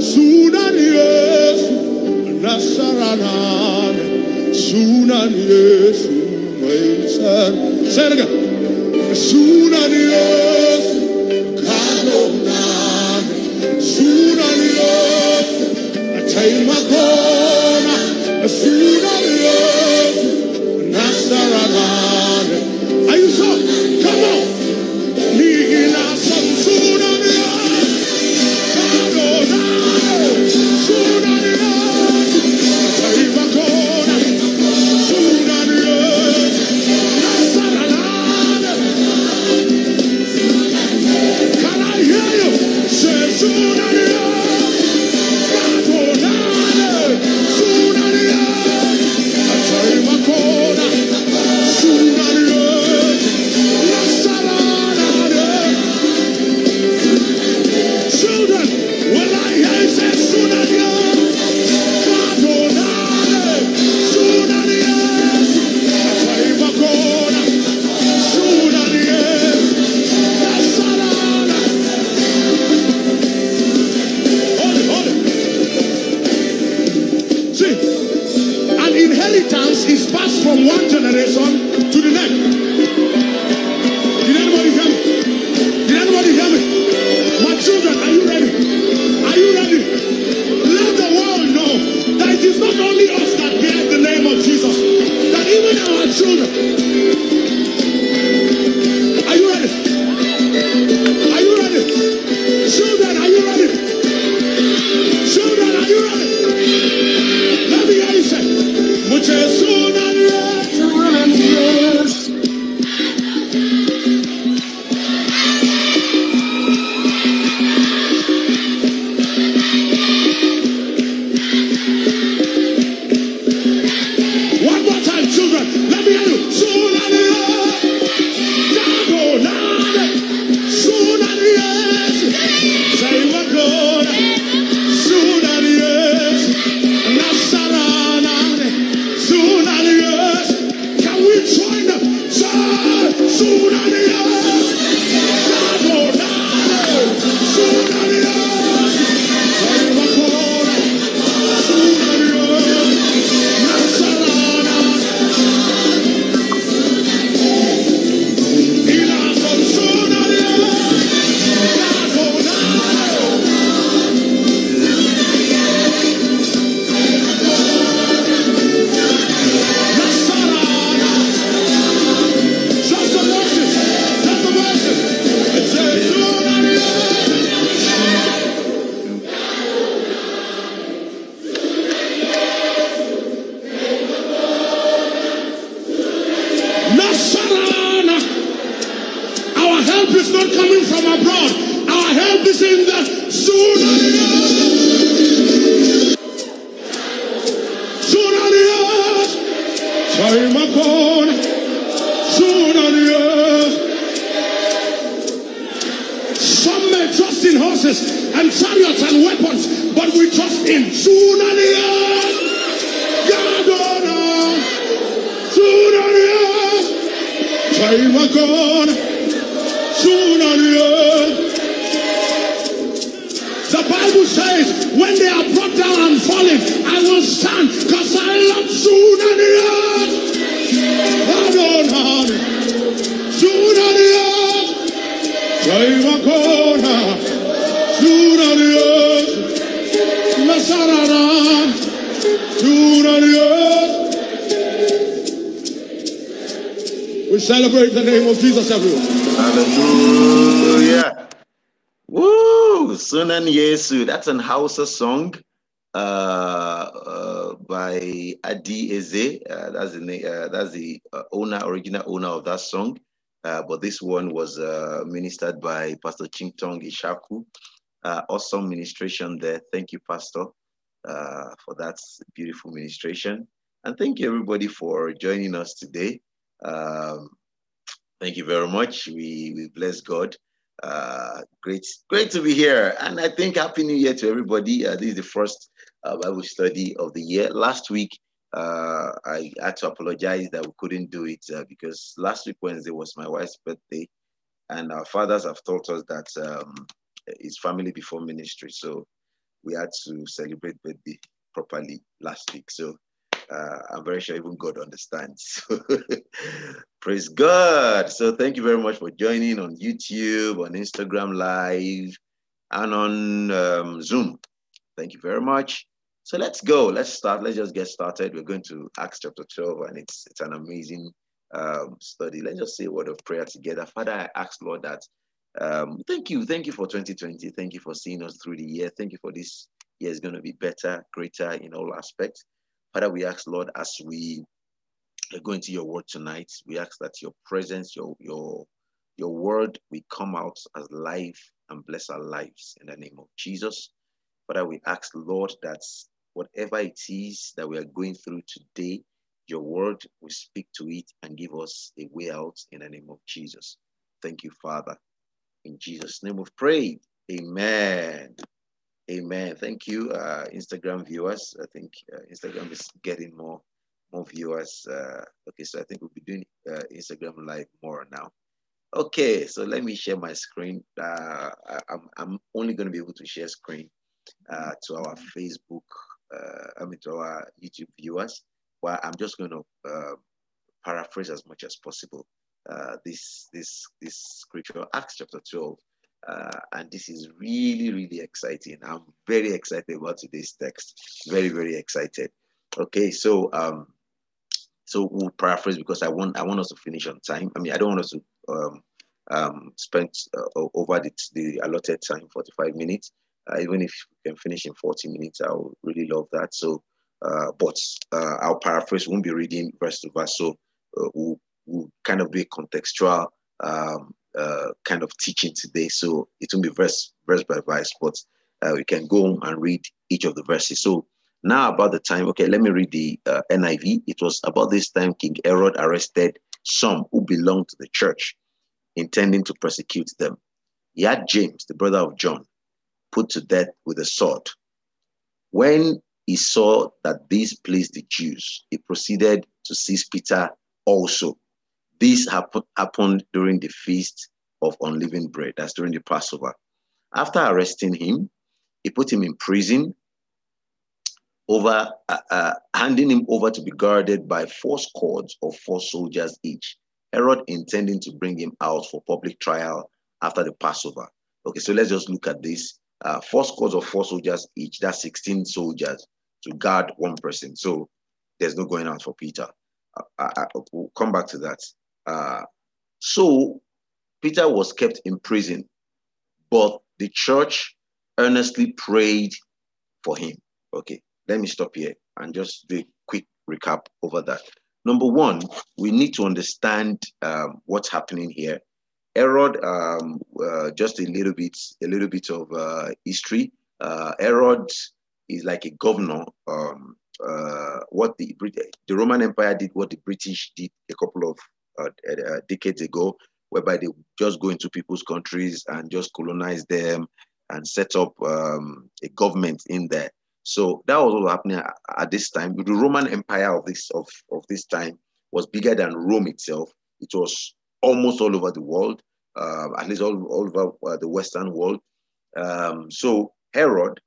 Soon I'll Nasaranan, sunan Yesu Meisan. Say it again. Sunan Ataymakon. And chariots and weapons, but we trust in Sunaria. Yadona. Sunaria. Saimakon. Sunaria. The Bible says, when they are brought down and falling, I will stand because I love Sunaria. Adonai. Sunaria. Saimakona. Sunaria. Celebrate the name of Jesus, everyone. Hallelujah. Woo! Sunan Yesu. That's an Hausa song uh, uh, by Adi Eze. Uh, that's the, uh, that's the uh, owner, original owner of that song. Uh, but this one was uh, ministered by Pastor Chingtong Ishaku. Uh, awesome ministration there. Thank you, Pastor, uh, for that beautiful ministration. And thank you, everybody, for joining us today. Um, thank you very much. We, we bless God. Uh, great, great to be here. And I think Happy New Year to everybody. Uh, this is the first uh, Bible study of the year. Last week, uh, I had to apologize that we couldn't do it uh, because last week, Wednesday, was my wife's birthday. And our fathers have taught us that um, it's family before ministry. So we had to celebrate birthday properly last week. So uh, I'm very sure even God understands. Praise God. So thank you very much for joining on YouTube, on Instagram Live, and on um, Zoom. Thank you very much. So let's go. Let's start. Let's just get started. We're going to Acts chapter 12, and it's it's an amazing um, study. Let's just say a word of prayer together. Father, I ask, Lord, that um, thank you. Thank you for 2020. Thank you for seeing us through the year. Thank you for this year is going to be better, greater in all aspects. Father, we ask, Lord, as we go into your word tonight, we ask that your presence, your your your word we come out as life and bless our lives in the name of Jesus. Father, we ask, Lord, that whatever it is that we are going through today, your word will speak to it and give us a way out in the name of Jesus. Thank you, Father. In Jesus' name we've prayed. Amen. Amen. Thank you, uh, Instagram viewers. I think uh, Instagram is getting more more viewers. Uh, okay, so I think we'll be doing uh, Instagram live more now. Okay, so let me share my screen. Uh, I, am I'm only going to be able to share screen uh, to our Facebook, I mean to our YouTube viewers. Well, I'm just going to paraphrase as much as possible this this this scripture, Acts chapter 12 uh, and this is really, really exciting. I'm very excited about today's text. Very, very excited. Okay, so um, so we'll paraphrase because I want I want us to finish on time. I mean, I don't want us to um, um, spend uh, over the, the allotted time, 45 minutes. Uh, even if we can finish in 40 minutes, I would really love that. So, uh, but uh, I'll paraphrase. Won't be reading verse to verse. So uh, we'll, we'll kind of do a contextual um, uh, kind of teaching today. So it will be verse verse by verse, but uh, we can go and read each of the verses. So now about the time, okay, let me read the uh, NIV. It was about this time King Herod arrested some who belonged to the church, intending to persecute them. He had James, the brother of John, put to death with a sword. When he saw that this pleased the Jews, he proceeded to seize Peter also this happen, happened during the feast of unleavened bread, that's during the Passover. After arresting him, he put him in prison, over uh, uh, handing him over to be guarded by four squads of four soldiers each. Herod intending to bring him out for public trial after the Passover. Okay, so let's just look at this. Uh, four squads of four soldiers each, that's 16 soldiers to guard one person. So there's no going out for Peter. I, I, uh, we'll come back to that. Uh, so Peter was kept in prison, but the church earnestly prayed for him. Okay, let me stop here and just do a quick recap over that. Number one, we need to understand um, what's happening here. Herod, um, uh, just a little bit, a little bit of uh, history. Uh, Herod is like a governor. Um, uh, what the the Roman Empire did, what the British did a couple of uh, uh, decades ago, whereby they just go into people's countries and just colonize them and set up um, a government in there. So that was was happening at, at, this time. The Roman Empire of this of, of this time was bigger than Rome itself. It was almost all over the world, uh, at least all, all over uh, the Western world. Um, so Herod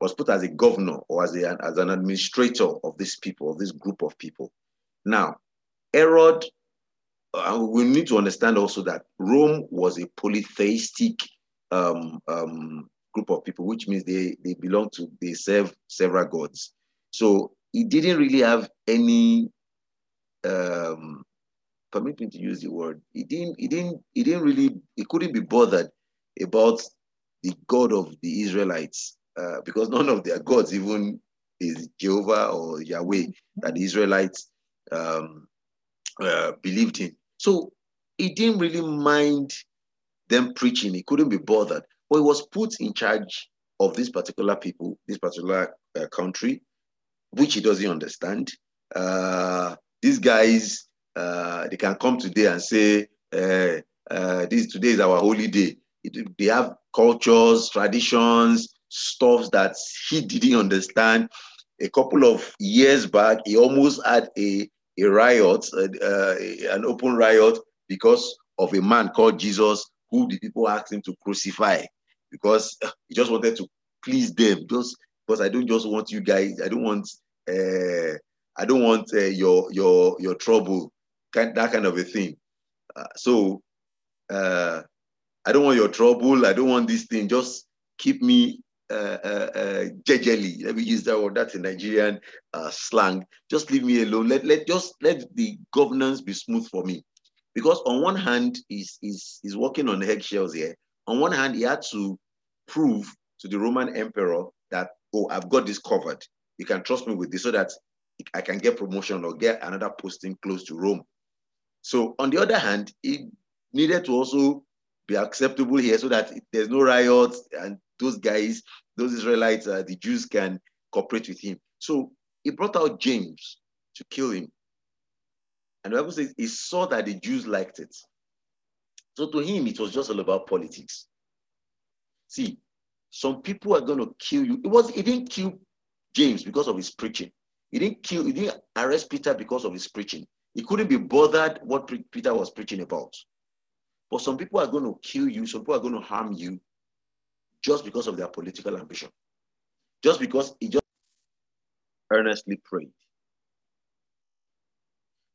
was put as a governor or as, a, as an administrator of this people, of this group of people. Now, Herod uh, we need to understand also that Rome was a polytheistic um, um, group of people, which means they, they belong to, they serve several gods. So he didn't really have any, um, permit me to use the word, he didn't, he didn't, he didn't really, he couldn't be bothered about the God of the Israelites uh, because none of their gods even is Jehovah or Yahweh that the Israelites um, uh, believed in. So he didn't really mind them preaching. He couldn't be bothered. But he was put in charge of this particular people, this particular uh, country, which he doesn't understand. Uh, these guys, uh, they can come today and say, uh, uh, "This today is our holy day." It, they have cultures, traditions, stuff that he didn't understand. A couple of years back, he almost had a a riot, uh, an open riot, because of a man called Jesus who the people asked him to crucify because he just wanted to please them. Just because I don't just want you guys. I don't want. Uh, I don't want uh, your your your trouble, kind, that kind of a thing. Uh, so uh, I don't want your trouble. I don't want this thing. Just keep me uh, uh, uh. Let me use that word. That's a Nigerian slang. Just leave me alone. Let let just let the governance be smooth for me, because on one hand, he's he's, he's working on eggshells here. On one hand, he had to prove to the Roman emperor that oh, I've got this covered. You can trust me with this, so that I can get promotion or get another posting close to Rome. So on the other hand, he needed to also be acceptable here so that there's no riots and those guys, those Israelites, uh, the Jews can cooperate with him. So he brought out James to kill him. And the Bible says he saw that the Jews liked it. So to him, it was just all about politics. See, some people are going to kill you. It was he didn't kill James because of his preaching. He didn't kill, he didn't arrest Peter because of his preaching. He couldn't be bothered what Peter was preaching about. But some people are going to kill you, some people are going to harm you just because of their political ambition. Just because he just earnestly prayed.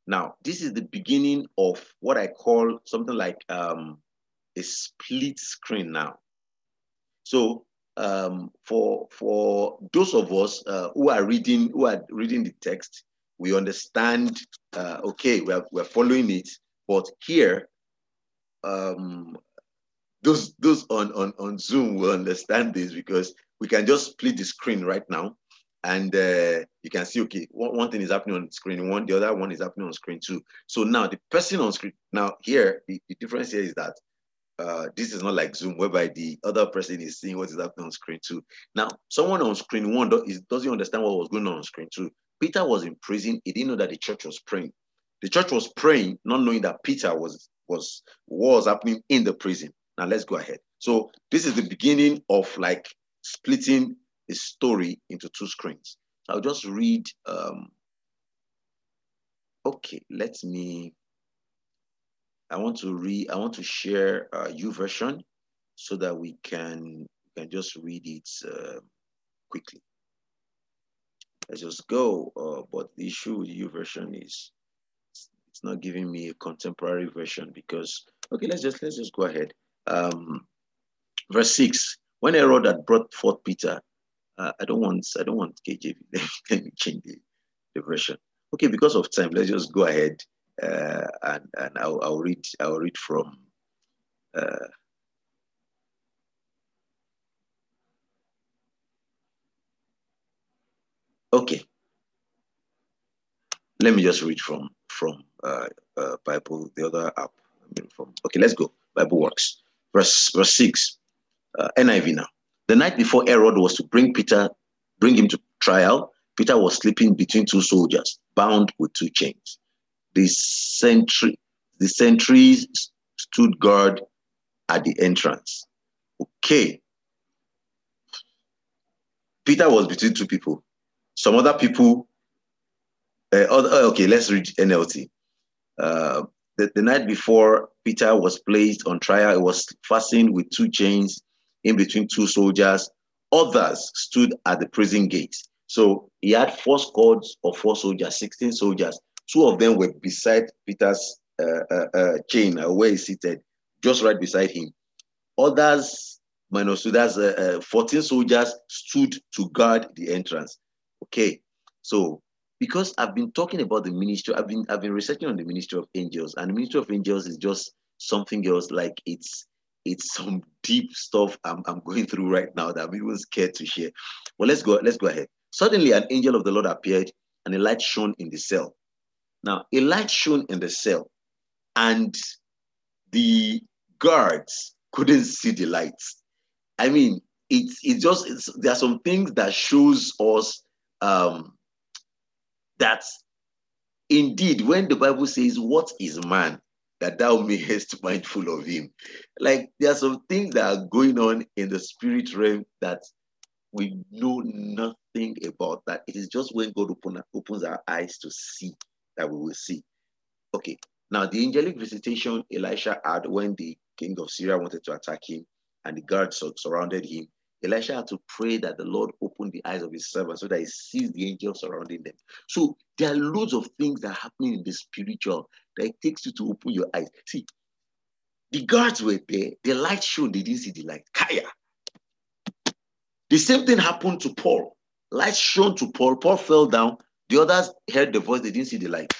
Now, this is the beginning of what I call something like um, a split screen now. So um, for for those of us uh, who are reading who are reading the text, we understand. Uh, okay, we're we're following it, but here, um, those those on on on Zoom will understand this because we can just split the screen right now, and uh, you can see okay, one, one thing is happening on screen one, the other one is happening on screen two. So now the person on screen now here the, the difference here is that uh, this is not like Zoom, whereby the other person is seeing what is happening on screen two. Now, someone on screen one doesn't understand what was going on on screen two. Peter was in prison. He didn't know that the church was praying. The church was praying, not knowing that Peter was was was happening in the prison. Now let's go ahead. So this is the beginning of like splitting the story into two screens. I'll just read. Um, okay, let me I want to read, I want to share uh, YouVersion so that we can, can just read it uh, quickly. Let's just go. Uh, but the issue with YouVersion is it's not giving me a contemporary version because, okay, let's just, let's just go ahead. Um, verse six, when Herod had brought forth Peter, uh, I don't want, I don't want KJV. Let me change the, the version. Okay, because of time, let's just go ahead uh, and and I'll, I'll read I'll read from. Uh, okay. Let me just read from from uh, uh, Bible, the other app. I mean from okay, let's go. Bible works. Verse verse six, uh, NIV now. The night before Herod was to bring Peter, bring him to trial, Peter was sleeping between two soldiers, bound with two chains the sentry, the sentries stood guard at the entrance. Okay. Peter was between two people. Some other people, uh, other, okay, let's read NLT. Uh, the, the night before Peter was placed on trial, it was fastened with two chains in between two soldiers. Others stood at the prison gates. So he had four squads of four soldiers, 16 soldiers Two of them were beside Peter's uh, uh, uh, chain uh, where he seated, just right beside him. Others, uh, uh, 14 soldiers stood to guard the entrance. Okay, so because I've been talking about the ministry, I've been I've been researching on the ministry of angels, and the ministry of angels is just something else. Like it's it's some deep stuff I'm, I'm going through right now that I'm even scared to share. Well, let's go. Let's go ahead. Suddenly, an angel of the Lord appeared, and a light shone in the cell. Now, a light shone in the cell, and the guards couldn't see the lights. I mean, it's it's just it's, there are some things that shows us um, that indeed when the Bible says, "What is man that thou mayest mindful of him?" Like there are some things that are going on in the spirit realm that we know nothing about. That it is just when God open, opens our eyes to see that we will see. Okay, now the angelic visitation Elisha had when the king of Syria wanted to attack him and the guards surrounded him, Elisha had to pray that the Lord open open the eyes of his servant so that he sees the angels surrounding them. So there are loads of things that are happening in the spiritual that it takes you to open your eyes. See, the guards were there, the light shone, they didn't see the light. Kaya. The same thing happened to Paul. Light shone to Paul. Paul fell down. The others heard the voice, they didn't see the light.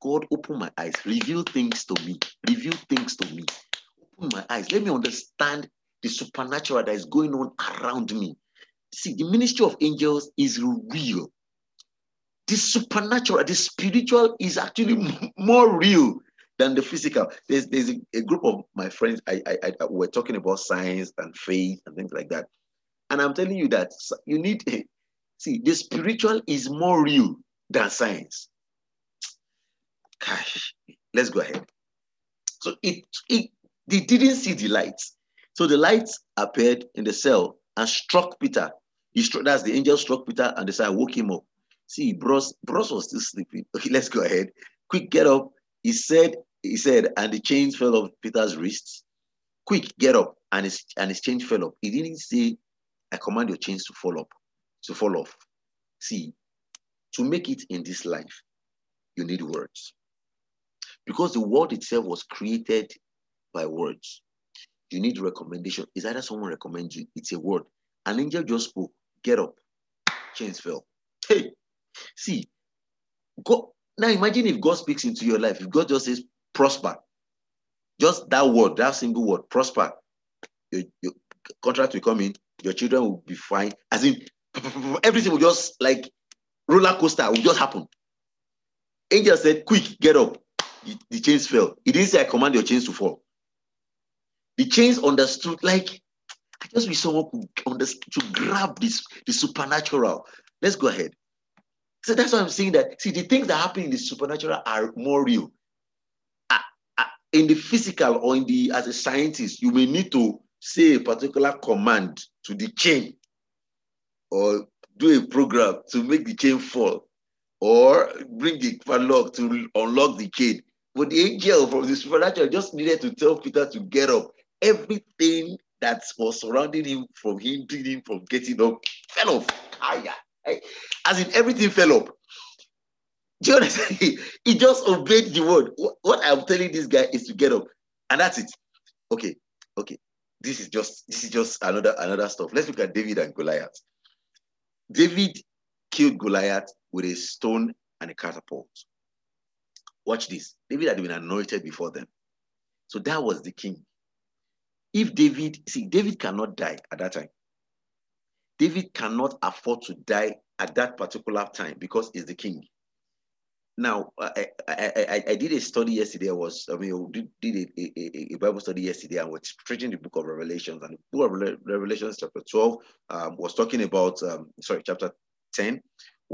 God, open my eyes, reveal things to me, reveal things to me. Open my eyes. Let me understand the supernatural that is going on around me. See, the ministry of angels is real. The supernatural, the spiritual is actually more real than the physical. There's, there's a, a group of my friends, I, I, I, we're talking about science and faith and things like that. And I'm telling you that you need, see, the spiritual is more real than science. Gosh, let's go ahead. So it, it they didn't see the lights. So the lights appeared in the cell and struck Peter. He struck, that's the angel struck Peter and the said, woke him up. See, bros, bros was still sleeping. Okay, let's go ahead. Quick, get up. He said, he said, and the chains fell off Peter's wrists. Quick, get up. And his and his chains fell off. He didn't say, I command your chains to fall up, to fall off. See, to make it in this life, you need words. Because the world itself was created by words. You need recommendation. Is either someone recommends you, it's a word. An angel just spoke, get up, chains fell. Hey, see, God, now imagine if God speaks into your life, if God just says prosper, just that word, that single word, prosper, your, your contract will come in, your children will be fine. As in, everything will just like roller coaster will just happen. Angel said, quick, get up. The, the chains fell. He didn't say, I command your chains to fall. The chains understood, like, I just wish someone could understand to grab this the supernatural. Let's go ahead. So that's why I'm saying that. See, the things that happen in the supernatural are more real. In the physical or in the as a scientist, you may need to say a particular command to the chain, or do a program to make the chain fall, or bring the padlock to unlock the chain. But the angel from the supernatural just needed to tell Peter to get up everything that was surrounding him from hindering him from getting up fell off. As in everything fell up. Do you understand? He, just obeyed the word. What I'm telling this guy is to get up. And that's it. Okay, okay. This is just this is just another another stuff. Let's look at David and Goliath. David killed Goliath with a stone and a catapult. Watch this. David had been anointed before them. So that was the king. If David, see, David cannot die at that time. David cannot afford to die at that particular time because he's the king. Now, I, I, I, I did a study yesterday. I was, I mean, did, did a, a, a, Bible study yesterday and was preaching the book of Revelations. And the book of Revelations, chapter 12, um, was talking about, um, sorry, chapter 10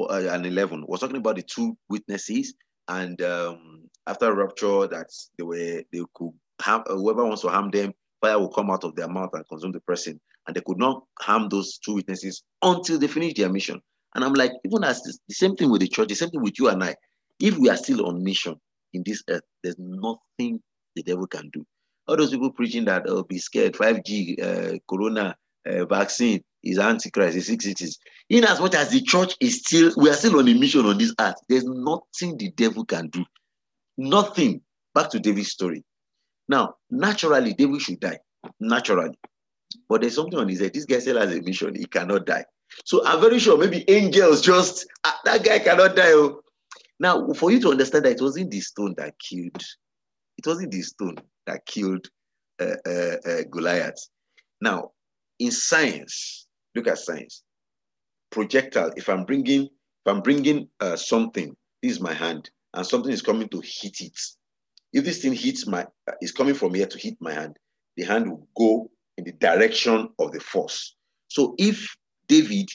uh, and 11, was talking about the two witnesses. And um, after rapture, that they were, they could have, whoever wants to harm them, fire will come out of their mouth and consume the person. And they could not harm those two witnesses until they finish their mission. And I'm like, even as this, the same thing with the church, the same thing with you and I. If we are still on mission in this earth, there's nothing the devil can do. All those people preaching that, oh, be scared, 5G, uh, Corona, uh, vaccine is Antichrist, is six cities. In as much as the church is still, we are still on a mission on this earth, there's nothing the devil can do. Nothing. Back to David's story. Now, naturally, David should die. Naturally. But there's something on his head. This guy still has a mission. He cannot die. So I'm very sure maybe angels just, uh, that guy cannot die. Oh. Now, for you to understand that it wasn't the stone that killed, it wasn't the stone that killed uh, uh, uh Goliath. Now, in science, look at science. Projectile, if I'm bringing, if I'm bringing uh, something, this is my hand, and something is coming to hit it, if this thing hits my, uh, is coming from here to hit my hand, the hand will go in the direction of the force. So if David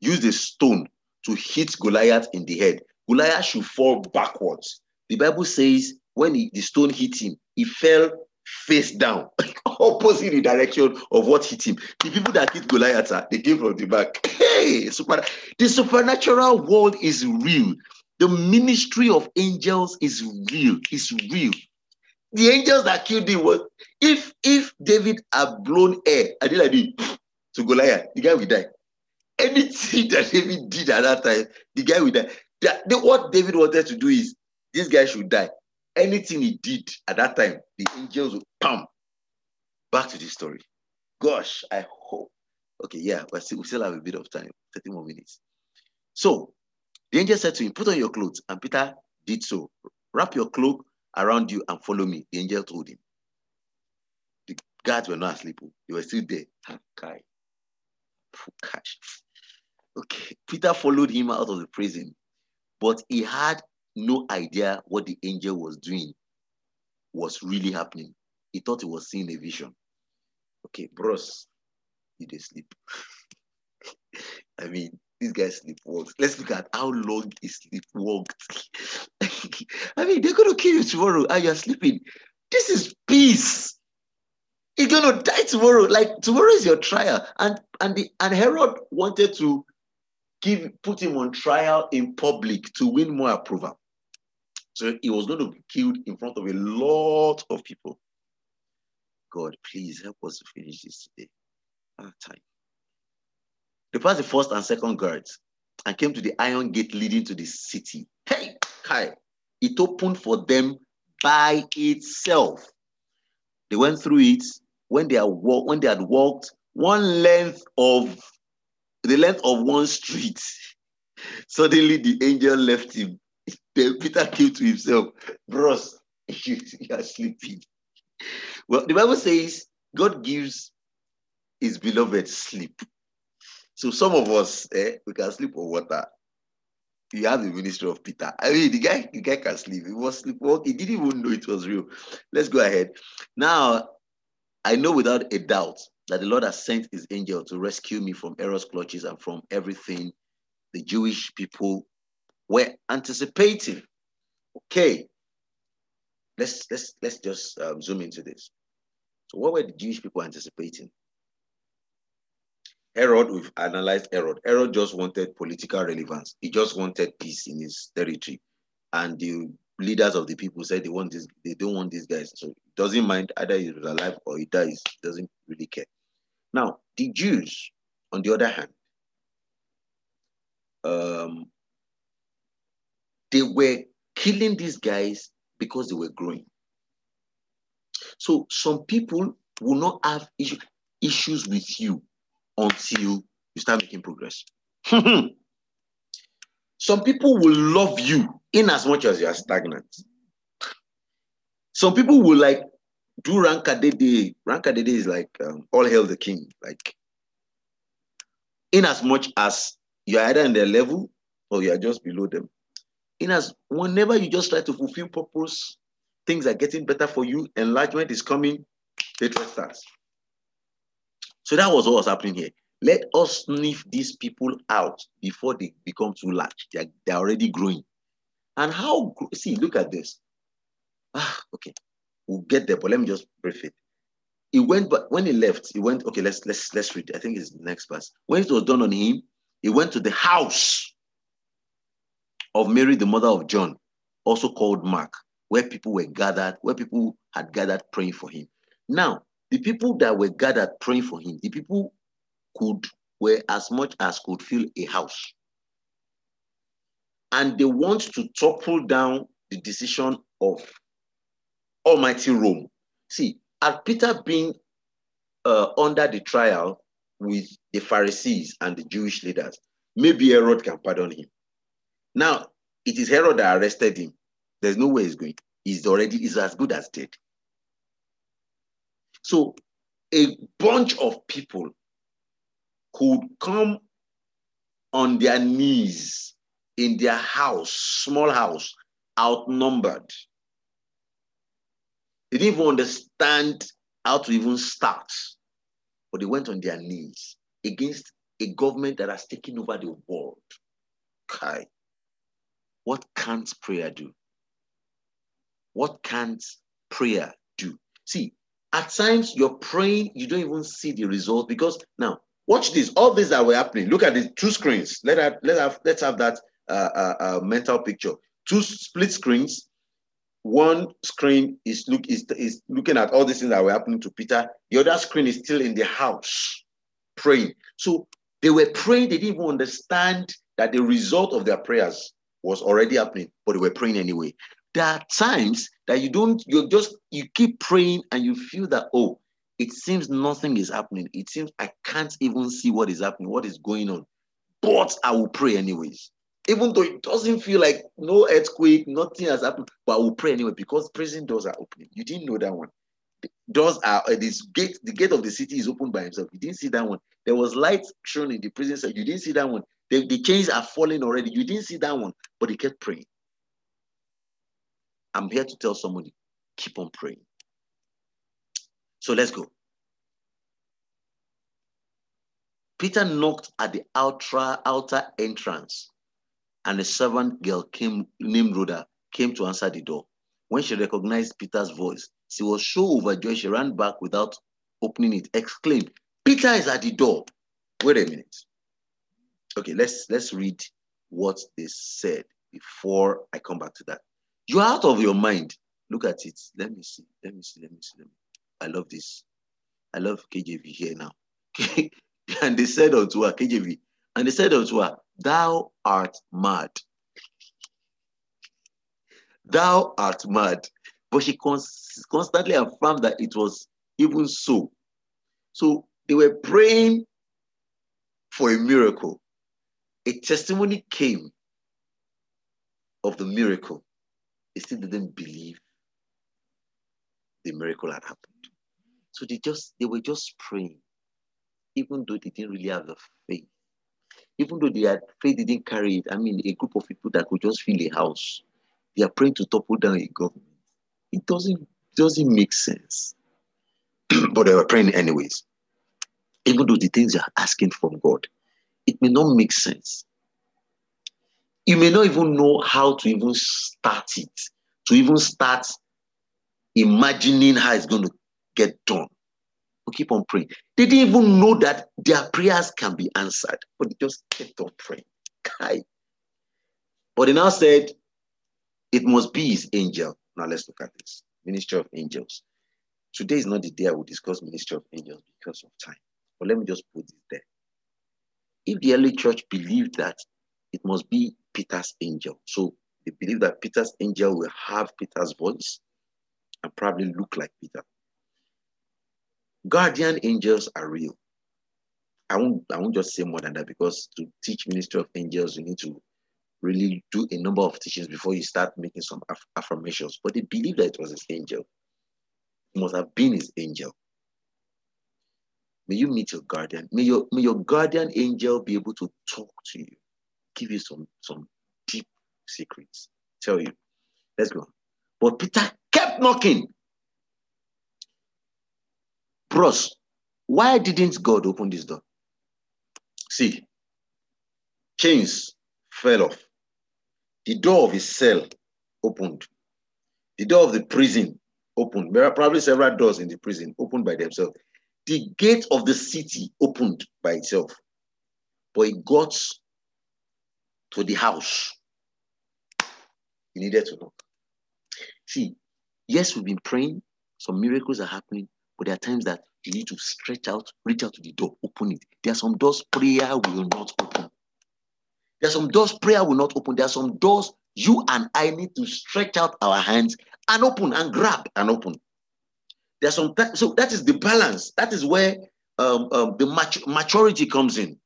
used a stone to hit Goliath in the head, Goliath should fall backwards. The Bible says when he, the stone hit him, he fell face down, opposite the direction of what hit him. The people that hit Goliath, uh, they came from the back. Hey, super, the supernatural world is real. The ministry of angels is real. It's real. The angels that killed him was if if David had blown air, I did like this to Goliath, the guy will die. anything that David did at that time, the guy would die. That, the, what David wanted to do is this guy should die. Anything he did at that time, the angels would pam. Back to the story. Gosh, I hope. Okay, yeah, but still, we still have a bit of time, 30 more minutes. So the angel said to him, Put on your clothes. And Peter did so. Wrap your cloak around you and follow me. The angel told him. The guards were not asleep. They were still there. Okay. Peter followed him out of the prison, but he had no idea what the angel was doing was really happening. He thought he was seeing a vision. Okay, bros, you did sleep. I mean, this guy sleepwalks. Let's look at how long he sleepwalked. I mean, they're gonna kill you tomorrow and you're sleeping. This is peace. You're gonna die tomorrow. Like tomorrow is your trial. And and the and Herod wanted to give put him on trial in public to win more approval. So he was going to be killed in front of a lot of people. God, please help us to finish this today. Our time. They passed the first and second guards and came to the iron gate leading to the city. Hey, Kai, it opened for them by itself. They went through it when they, are, when they had walked one length of the length of one street. Suddenly the angel left him. Then Peter came to himself, bros, you, you are sleeping. Well, the Bible says God gives his beloved sleep. So some of us, eh, we can sleep on water. You have the ministry of Peter. I mean, the guy, the guy can sleep. He was sleepwalking. He didn't even know it was real. Let's go ahead. Now, I know without a doubt that the Lord has sent his angel to rescue me from Herod's clutches and from everything the Jewish people were anticipating. Okay. Let's let's let's just um, zoom into this. So, what were the Jewish people anticipating? Herod, we've analyzed Herod. Herod just wanted political relevance. He just wanted peace in his territory. And the leaders of the people said they want this, they don't want these guys. So he doesn't mind either he's alive or he dies. He doesn't really care. Now, the Jews, on the other hand, um, they were killing these guys because they were growing. So some people will not have issue, issues with you until you start making progress. Some people will love you in as much as you are stagnant. Some people will like do Rankadede. Rankadede is like um, all hail the king. Like, in as much as you are either in their level or you are just below them. In as whenever you just try to fulfill purpose, things are getting better for you, enlargement is coming, hatred starts. So that was what was happening here. Let us sniff these people out before they become too large. They're, they're already growing. And how, see, look at this. Ah, okay, we'll get there, but let me just brief it. He went, but when he left, he went, okay, let's let's let's read. I think it's the next verse. When it was done on him, he went to the house of Mary, the mother of John, also called Mark, where people were gathered, where people had gathered praying for him. Now, the people that were gathered praying for him, the people could were as much as could fill a house. And they want to topple down the decision of Almighty Rome. See, had Peter been uh, under the trial with the Pharisees and the Jewish leaders, maybe Herod can pardon him. Now, it is Herod that arrested him. There's no way he's going. He's already he's as good as dead. So a bunch of people could come on their knees in their house, small house, outnumbered. They didn't even understand how to even start, but they went on their knees against a government that has taken over the world. Kai, what can't prayer do? What can't prayer do? See, at times you're praying, you don't even see the result because now watch this. All these that were happening. Look at the two screens. Let have, let have, let's have that uh, uh, uh, mental picture. Two split screens. One screen is look is, is looking at all these things that were happening to Peter. The other screen is still in the house praying. So They were praying, they didn't even understand that the result of their prayers was already happening, but they were praying anyway. There are times that you don't, you just, you keep praying and you feel that, oh, it seems nothing is happening. It seems I can't even see what is happening, what is going on. But I will pray anyways. Even though it doesn't feel like no earthquake, nothing has happened, but I will pray anyway because prison doors are opening. You didn't know that one. The doors are uh, this gate, the gate of the city is opened by himself. You didn't see that one. There was light shown in the prison side. You didn't see that one. The, the chains are falling already. You didn't see that one, but he kept praying. I'm here to tell somebody, keep on praying. So let's go. Peter knocked at the outer, outer entrance, and a servant girl came named Rhoda came to answer the door. When she recognized Peter's voice, she was so overjoyed she ran back without opening it, exclaimed, Peter is at the door. Wait a minute. Okay, let's let's read what they said before I come back to that. You're out of your mind. Look at it. Let me see. Let me see. Let me see. Let me. I love this. I love KJV here now. and they said unto her, KJV, and they said unto her, Thou art mad. Thou art mad. But she cons- constantly affirmed that it was even so. So they were praying for a miracle. A testimony came of the miracle. They still didn't believe the miracle had happened. So they just they were just praying, even though they didn't really have the faith. Even though they had faith, they didn't carry it. I mean, a group of people that could just fill a house, they are praying to topple down a government. It doesn't doesn't make sense. but they were praying anyways. Even though the things they are asking from God, it may not make sense. You may not even know how to even start it, to even start imagining how it's going to get done. We keep on praying. They didn't even know that their prayers can be answered, but they just kept on praying. Kai. But they now said, it must be his angel. Now let's look at this. Ministry of Angels. Today is not the day I will discuss Ministry of Angels because of time. But let me just put it there. If the early church believed that it must be Peter's angel, so they believe that Peter's angel will have Peter's voice and probably look like Peter. Guardian angels are real. I won't, I won't just say more than that because to teach ministry of angels, you need to really do a number of teachings before you start making some aff- affirmations. But they believe that it was his angel. It must have been his angel. May you meet your guardian. May your, may your guardian angel be able to talk to you, give you some, some deep secrets, tell you. Let's go. But Peter kept knocking. Bros, why didn't God open this door? See, chains fell off. The door of his cell opened. The door of the prison opened. There are probably several doors in the prison opened by themselves. The gate of the city opened by itself. But he got to the house. He needed to knock. See, yes, we've been praying, some miracles are happening, but there are times that you need to stretch out, reach out to the door, open it. There are some doors prayer will not open. There are some doors prayer will not open. There are some doors you and I need to stretch out our hands and open and grab and open. There are some so that is the balance. That is where um, um, the mat- maturity comes in.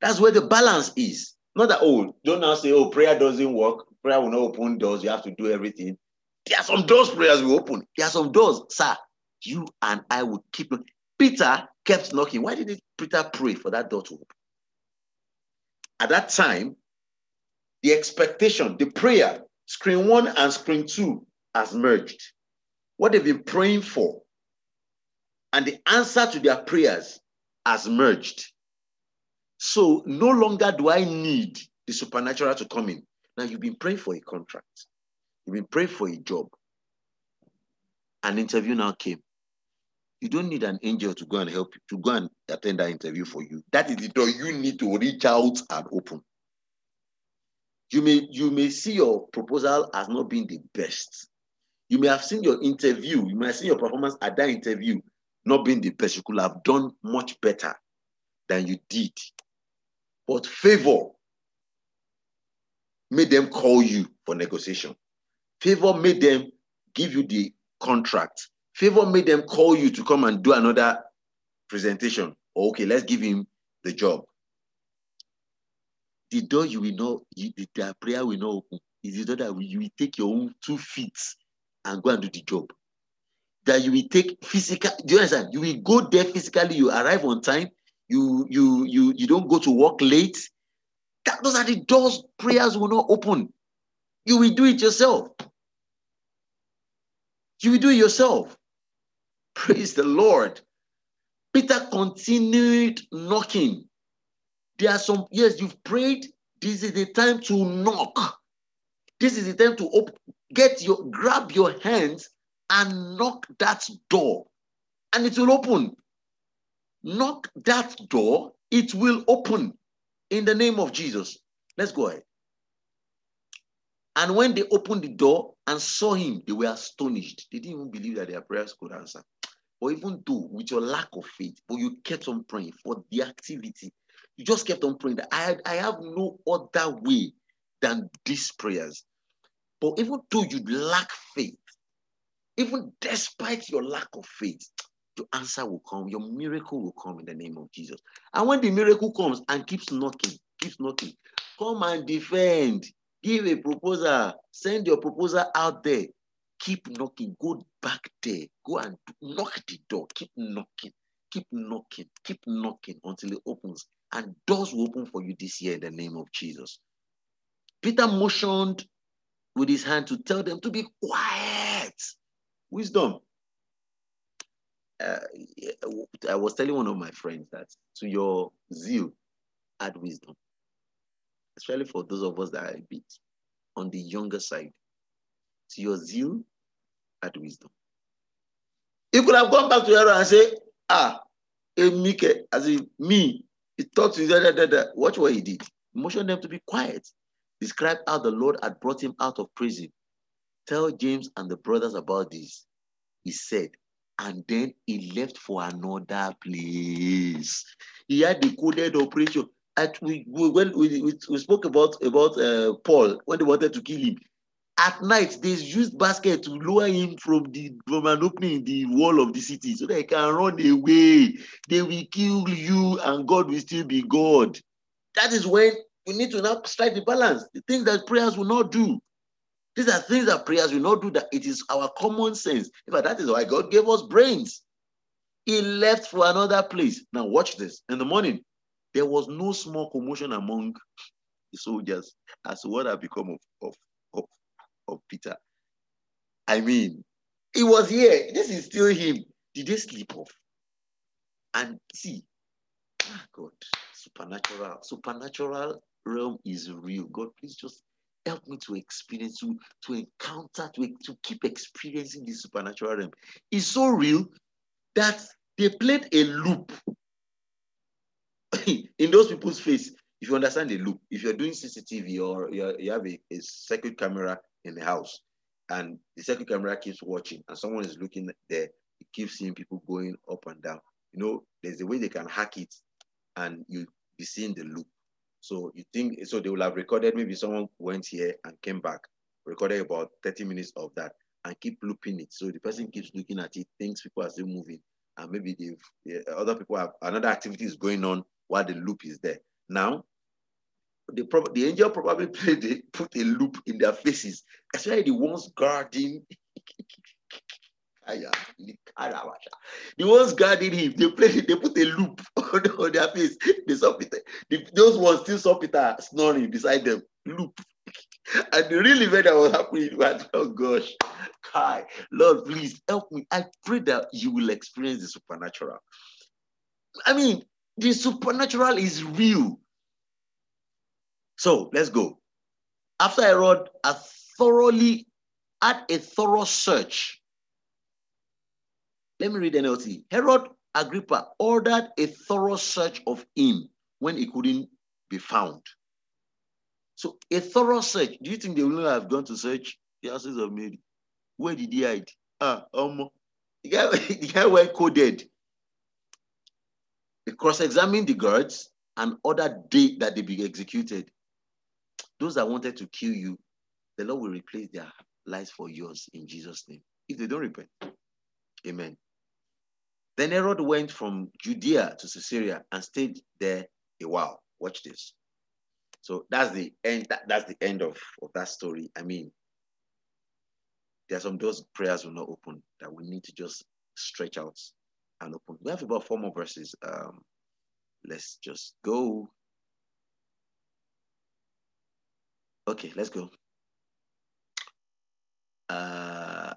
That's where the balance is. Not that oh, don't now say oh prayer doesn't work. Prayer will not open doors. You have to do everything. There are some doors prayers will open. There are some doors, sir. You and I would keep. Peter kept knocking. Why didn't Peter pray for that door to open? At that time, the expectation, the prayer, screen one and screen two has merged. What they've been praying for and the answer to their prayers has merged. So no longer do I need the supernatural to come in. Now you've been praying for a contract, you've been praying for a job. An interview now came. You don't need an angel to go and help you, to go and attend that interview for you. That is the door you need to reach out and open. You may, you may see your proposal as not being the best. You may have seen your interview, you may have seen your performance at that interview not being the best. You could have done much better. than you did. But favor made them call you for negotiation. Favor made them give you the contract. Favor made them call you to come and do another presentation. Oh, okay, let's give him the job. The door you will you, the prayer will not open. Is the door that you will take your own two feet and go and do the job. That you will take physical, do you understand? You will go there physically, you arrive on time, you you you you don't go to work late. That those are the doors prayers will not open. You will do it yourself. You will do it yourself. Praise the Lord. Peter continued knocking. There are some, yes, you've prayed. This is the time to knock. This is the time to get your, grab your hands and knock that door, and it will open. Knock that door, it will open in the name of Jesus. Let's go ahead. And when they opened the door and saw him, they were astonished. They didn't even believe that their prayers could answer. Or even though with your lack of faith, but you kept on praying for the activity, you just kept on praying that I, I have no other way than these prayers. But even though you lack faith, even despite your lack of faith, your answer will come, your miracle will come in the name of Jesus. And when the miracle comes and keeps knocking, keeps knocking, come and defend, give a proposal, send your proposal out there, keep knocking, go back there, go and knock the door, keep knocking, keep knocking, keep knocking until it opens. And doors will open for you this year in the name of Jesus. Peter motioned with his hand to tell them to be quiet. Wisdom. Uh, I was telling one of my friends that to your zeal, add wisdom. Especially for those of us that are a bit on the younger side. To your zeal, add wisdom. He could have gone back to Aaron and say, ah, Mike, as in me, he thought to da, da, da, watch what he did. Motion them to be quiet. Describe how the Lord had brought him out of prison. Tell James and the brothers about this. He said, and then he left for another place. He had the coded operation. At we, we when we, we, spoke about about uh, Paul when they wanted to kill him, at night they used basket to lower him from the from an opening in the wall of the city so they can run away. They will kill you and god will still be god. That is when we need to now strike the balance. The things that prayers will not do these are things that prayers will not do that it is our common sense in fact that is why god gave us brains he left for another place now watch this in the morning there was no small commotion among the soldiers as to what had become of, of of Peter. I mean, he was here. This is still him. Did they sleep off? And see, ah, God, supernatural, supernatural realm is real. God, please just help me to experience, to, to encounter, to, to keep experiencing this supernatural realm. It's so real that they played a loop in those people's face. If you understand the loop, if you're doing CCTV or you have a, a circuit camera in the house and the second camera keeps watching and someone is looking there, it keeps seeing people going up and down. You know, there's a way they can hack it and you'll be seeing the loop. So you think, so they will have recorded, maybe someone went here and came back, recorded about 30 minutes of that and keep looping it. So the person keeps looking at it, thinks people are still moving and maybe they've, other people have, another activity is going on while the loop is there. Now, the, the angel probably played the, put a loop in their faces, especially the ones guarding. the ones guarding him, they played, they put a loop on, on their face. They saw Peter. The, those ones still saw Peter snoring beside them. Loop. And the real event that was happening was, oh gosh, Kai, Lord, please help me. I pray that you will experience the supernatural. I mean, the supernatural is real. So let's go. After I Herod had thoroughly had a thorough search. Let me read NLT. Herod Agrippa ordered a thorough search of him when he couldn't be found. So a thorough search. Do you think they will have gone to search the houses of Mary? Where did he hide? Ah, um, the guy, the guy went coded. They cross-examined the guards and ordered they, that they be executed. Those that wanted to kill you, the Lord will replace their lives for yours in Jesus' name. If they don't repent. Amen. Then Herod went from Judea to Caesarea and stayed there a while. Watch this. So that's the end. That, that's the end of, of that story. I mean, there are some those prayers will not open that we need to just stretch out and open. We have about four more verses. Um, let's just go. Okay, let's go. Uh,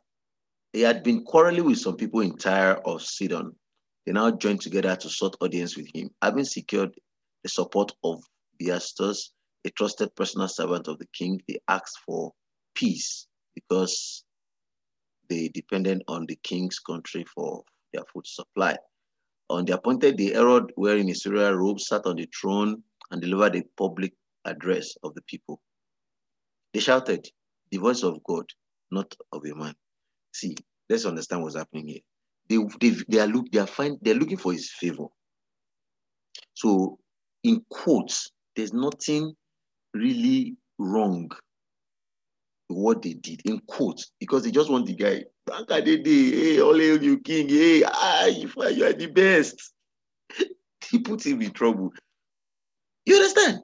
he had been quarreling with some people in Tyre of Sidon. They now joined together to sought audience with him. Having secured the support of Blastus, a trusted personal servant of the king, they asked for peace because they depended on the king's country for their food supply. On the appointed day, Herod, wearing his royal robe, sat on the throne and delivered a public address of the people. They shouted, The voice of God, not of a man. See, let's understand what's happening here. They, they, they are look, they are fine, they're looking for his favor. So, in quotes, there's nothing really wrong what they did in quotes because they just want the guy. Hey, all you king. Hey, ah, you are the best. he put him in trouble. You understand?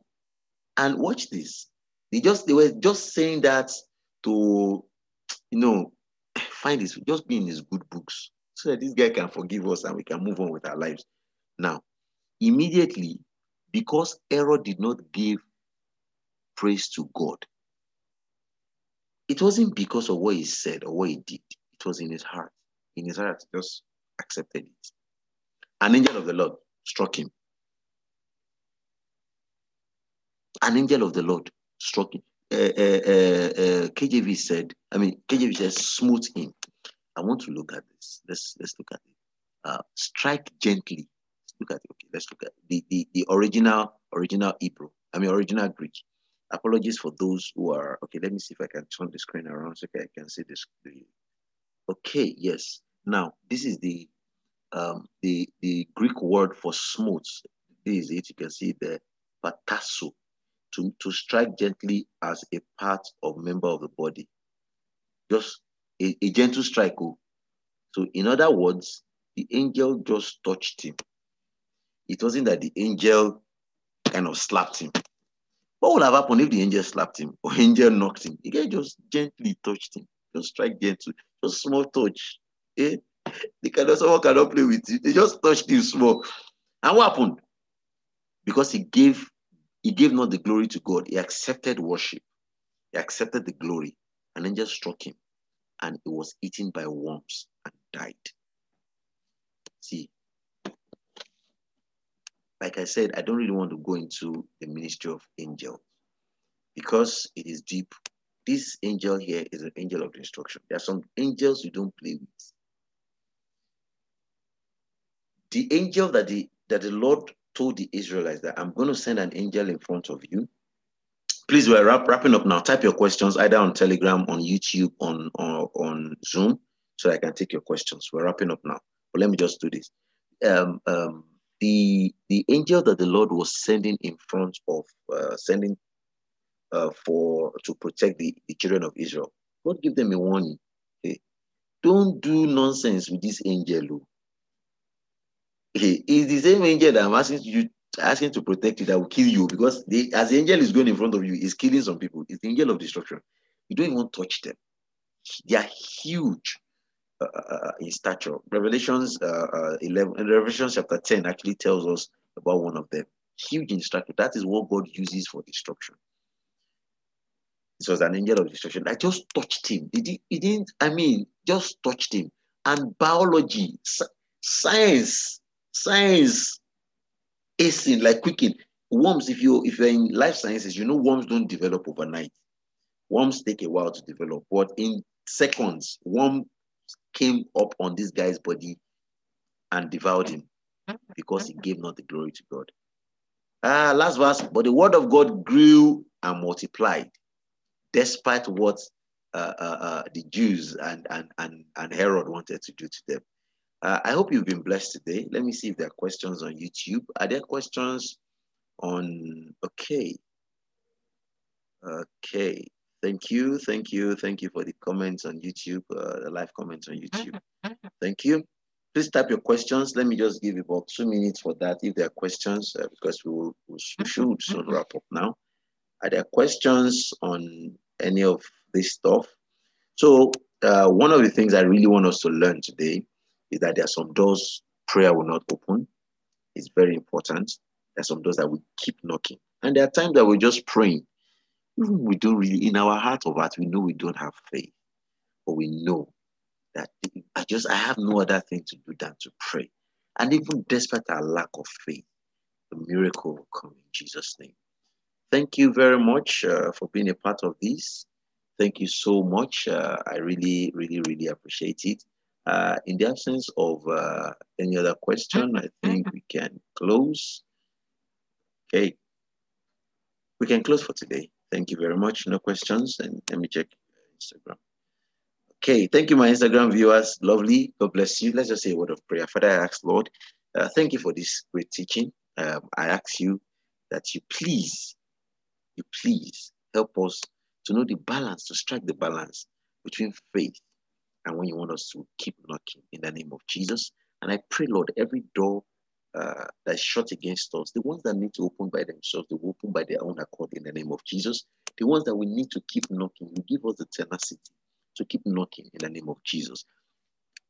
And watch this. They just they were just saying that to you know find his just be in his good books so that this guy can forgive us and we can move on with our lives. Now, immediately, because Herod did not give praise to God, it wasn't because of what he said or what he did. It was in his heart. In his heart, he just accepted it. An angel of the Lord struck him. An angel of the Lord struck him. Uh, uh, uh, KJV said, I mean, KJV says, smooth him. I want to look at this. Let's let's look at it. strike gently. Let's look at it. Okay, let's look at the, the, the original original Hebrew. I mean, original Greek. Apologies for those who are, okay, let me see if I can turn the screen around so I can see this. Okay, yes. Now, this is the um, the, the Greek word for smooth. This is it. You can see the patasso, to, to strike gently as a part of member of the body. Just a, a gentle strike. Oh. So, in other words, the angel just touched him. It wasn't that the angel kind of slapped him. What would have happened if the angel slapped him or angel knocked him? The just gently touched him, just strike gently. just small touch. Eh? The kind of someone cannot play with it. They just touched him small. And what happened? Because he gave, he gave not the glory to God. He accepted worship. He accepted the glory. An angel struck him, and he was eaten by worms and died. See, like I said, I don't really want to go into the ministry of angels because it is deep. This angel here is an angel of destruction. There are some angels you don't play with. The angel that the that the Lord told the Israelites that I'm going to send an angel in front of you. Please, we're wrap, wrapping up now. Type your questions either on Telegram, on YouTube, on, on, on Zoom, so I can take your questions. We're wrapping up now. But let me just do this. Um, um, the the angel that the Lord was sending in front of uh, sending uh, for to protect the, the children of Israel. God give them a warning. Okay? Don't do nonsense with this angel. He is the same angel that I'm asking you asking to protect you that will kill you because the, as the angel is going in front of you, is killing some people. It's the angel of destruction. You don't even touch them. They are huge. Uh, uh, uh, in stature. Revelations 11, Revelation chapter 10 actually tells us about one of them. Huge in stature. That is what God uses for destruction. This was an angel of destruction. I just touched him. Did he, he didn't, I mean, just touched him. And biology, science, science, acing, like quickening. Worms, if you if you're in life sciences, you know worms don't develop overnight. Worms take a while to develop, but in seconds, worm came up on this guy's body and devoured him because he gave not the glory to God. Ah, last verse. But the word of God grew and multiplied, despite what uh, uh, uh, the Jews and, and, and, and Herod wanted to do to them. Uh, I hope you've been blessed today. Let me see if there are questions on YouTube. Are there questions on? Okay. Okay. Thank you. Thank you. Thank you for the comments on YouTube, uh, the live comments on YouTube. Thank you. Please type your questions. Let me just give you about two minutes for that if there are questions, uh, because we, will, we should soon wrap up now. Are there questions on any of this stuff? So, uh, one of the things I really want us to learn today is that there are some doors prayer will not open. It's very important. There are some doors that we keep knocking. And there are times that we're just praying. We don't really, in our heart of hearts, we know we don't have faith, but we know that I just, I have no other thing to do than to pray. And even despite our lack of faith, the miracle will come in Jesus' name. Thank you very much uh, for being a part of this. Thank you so much. Uh, I really, really, really appreciate it. Uh, in the absence of uh, any other question, I think we can close. Okay. We can close for today. Thank you very much. No questions. And let me check Instagram. Okay. Thank you, my Instagram viewers. Lovely. God bless you. Let's just say a word of prayer. Father, I ask, Lord, uh, thank you for this great teaching. Um, I ask you that you please, you please help us to know the balance, to strike the balance between faith and when you want us to keep knocking in the name of Jesus. And I pray, Lord, every door uh, that's shut against us, the ones that need to open by themselves, they will open by their own accord in the name of Jesus. The ones that we need to keep knocking, you give us the tenacity to keep knocking in the name of Jesus.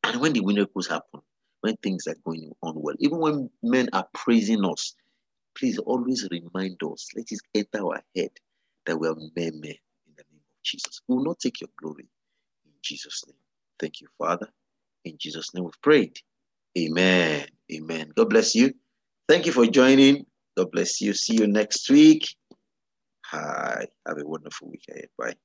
And when the miracles happen, when things are going on well, even when men are praising us, please always remind us, let it enter our head that we are men, men in the name of Jesus. We will not take your glory in Jesus' name. Thank you, Father. In Jesus' name we've prayed. Amen. Amen. God bless you. Thank you for joining. God bless you. See you next week. Hi. Have a wonderful week ahead. Bye.